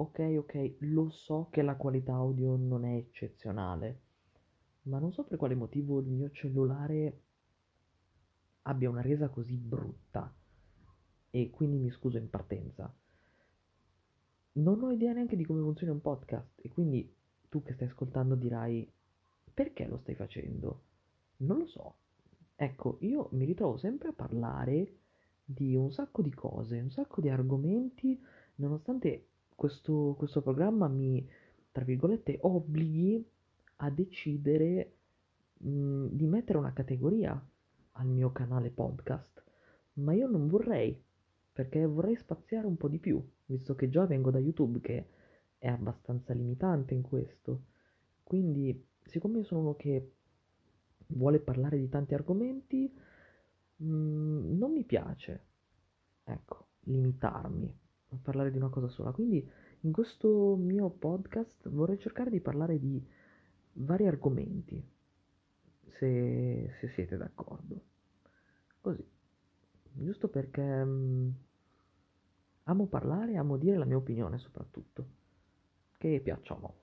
ok, ok, lo so che la qualità audio non è eccezionale, ma non so per quale motivo il mio cellulare abbia una resa così brutta. E quindi mi scuso in partenza. Non ho idea neanche di come funziona un podcast e quindi tu che stai ascoltando dirai perché lo stai facendo? Non lo so. Ecco, io mi ritrovo sempre a parlare di un sacco di cose, un sacco di argomenti, nonostante questo, questo programma mi, tra virgolette, obblighi a decidere mh, di mettere una categoria al mio canale podcast, ma io non vorrei, perché vorrei spaziare un po' di più, visto che già vengo da YouTube che è abbastanza limitante in questo. Quindi, siccome io sono uno che vuole parlare di tanti argomenti, mh, non mi piace, ecco, limitarmi parlare di una cosa sola. Quindi in questo mio podcast vorrei cercare di parlare di vari argomenti, se, se siete d'accordo. Così, giusto perché mh, amo parlare, amo dire la mia opinione soprattutto, che piaccia o no.